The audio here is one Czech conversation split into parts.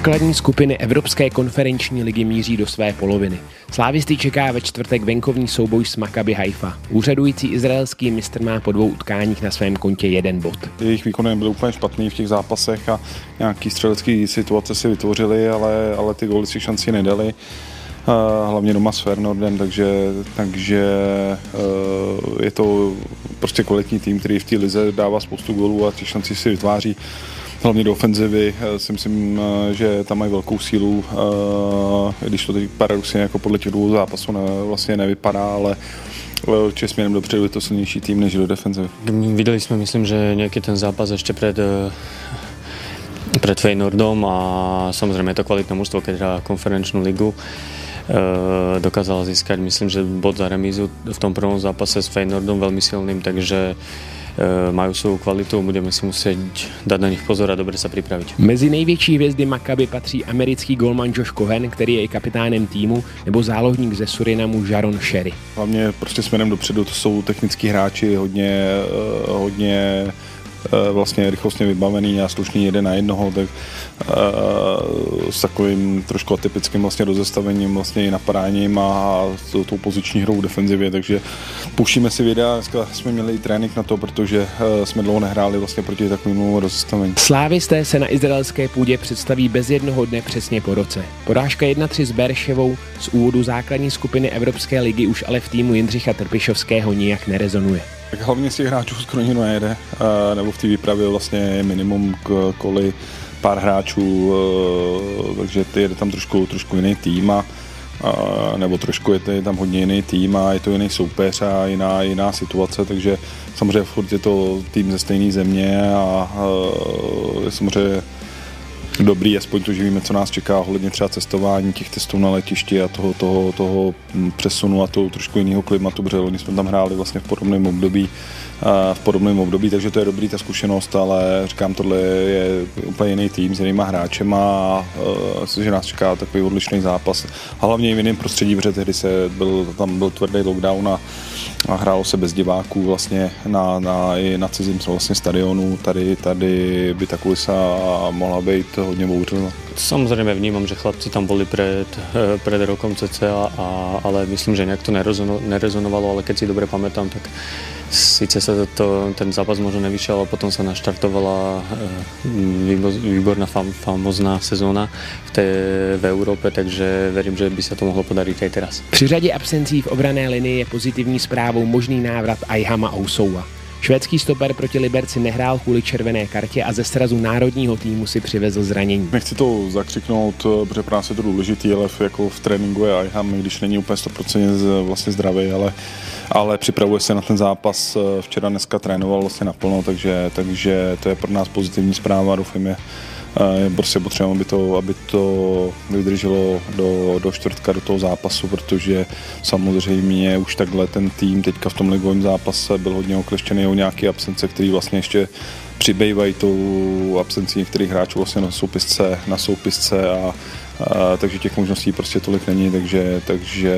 Základní skupiny Evropské konferenční ligy míří do své poloviny. Slávisty čeká ve čtvrtek venkovní souboj s Maccabi Haifa. Úřadující izraelský mistr má po dvou utkáních na svém kontě jeden bod. Jejich výkony byly úplně špatný v těch zápasech a nějaký střelecký situace si vytvořili, ale, ale ty góly si šanci nedali hlavně doma s Fernordem, takže, takže eh, je to prostě kvalitní tým, který v té lize dává spoustu gólů a ty šanci si vytváří hlavně do ofenzivy eh, si myslím, eh, že tam mají velkou sílu, když to teď paradoxně jako podle těch dvou zápasů ne, vlastně nevypadá, ale určitě směrem dopředu je to silnější tým než do defenzivy. Viděli jsme, myslím, že nějaký ten zápas ještě před pred Feynordom a samozřejmě je to kvalitné mužstvo, keď hrá konferenčnú ligu. Eh, dokázala získať, myslím, že bod za remízu v tom prvom zápase s Feynordom veľmi silným, takže eh, majú svou kvalitu, budeme si muset dát na nich pozor a dobře se připravit. Mezi největší hvězdy Maccabi patří americký golman Josh Cohen, který je i kapitánem týmu, nebo záložník ze Surinamu Jaron Sherry. Hlavně prostě směrem dopředu to jsou technický hráči, hodně, eh, hodně Eh, vlastně rychlostně vybavený a slušný jeden na jednoho, tak eh, s takovým trošku atypickým vlastně rozestavením, vlastně i napadáním a tou poziční hrou v defenzivě, takže pušíme si videa, dneska jsme měli i trénink na to, protože eh, jsme dlouho nehráli vlastně proti takovému rozestavení. Slávisté se na izraelské půdě představí bez jednoho dne přesně po roce. Porážka 1-3 s Berševou z úvodu základní skupiny Evropské ligy už ale v týmu Jindřicha Trpišovského nijak nerezonuje. Tak hlavně těch hráčů z Kroninu nejede, nebo v té výpravě vlastně je minimum kvůli pár hráčů, takže je tam trošku, trošku jiný tým a, nebo trošku je, tam hodně jiný tým a je to jiný soupeř a jiná, jiná situace, takže samozřejmě furt je to tým ze stejné země a, a je samozřejmě dobrý, aspoň to, že víme, co nás čeká ohledně třeba cestování těch testů na letišti a toho, toho, toho přesunu a toho trošku jiného klimatu, protože oni jsme tam hráli vlastně v podobném období, v podobném období, takže to je dobrý ta zkušenost, ale říkám, tohle je úplně jiný tým s jinýma hráčema a uh, že nás čeká takový odlišný zápas. A hlavně i v jiném prostředí, protože tehdy se byl, tam byl tvrdý lockdown a, a hrálo se bez diváků vlastně na, na, i na cizím vlastně stadionu. Tady, tady by ta kulisa mohla být hodně bouřlivá. Samozřejmě vnímám, že chlapci tam byli před, před rokom cca, a, ale myslím, že nějak to nerezonovalo, ale keď si dobře pamätám, tak Sice sa to, ten zápas možno nevyšiel, ale potom sa naštartovala eh, výborná fam, famozná sezóna v, té, v Európe, takže verím, že by se to mohlo podarit i teraz. Při řadě absencí v obrané linii je pozitivní zprávou možný návrat Aihama Ousouva. Švédský stoper proti Liberci nehrál kvůli červené kartě a ze srazu národního týmu si přivezl zranění. Nechci to zakřiknout, eh, protože pro nás je to důležitý, ale jako v tréninku je Aiham, když není úplně 100% vlastně zdravý, ale, ale připravuje se na ten zápas. Eh, včera dneska trénoval vlastně naplno, takže, takže to je pro nás pozitivní zpráva. Doufám, je prostě potřeba, aby to, aby to vydrželo do, do čtvrtka, do toho zápasu, protože samozřejmě už takhle ten tým teďka v tom ligovém zápase byl hodně okleštěný o nějaké absence, které vlastně ještě přibývají tou absencí některých hráčů vlastně na soupisce, na soupisce a, takže těch možností prostě tolik není, takže, takže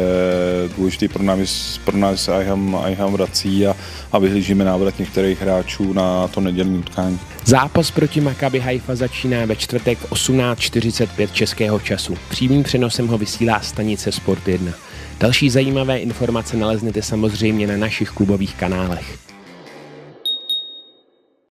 důležitý pro nás, pro nás IHAM, IHAM vrací a, a vyhlížíme návrat některých hráčů na to nedělní utkání. Zápas proti Maccabi Haifa začíná ve čtvrtek v 18.45 českého času. Přímým přenosem ho vysílá stanice Sport 1. Další zajímavé informace naleznete samozřejmě na našich klubových kanálech.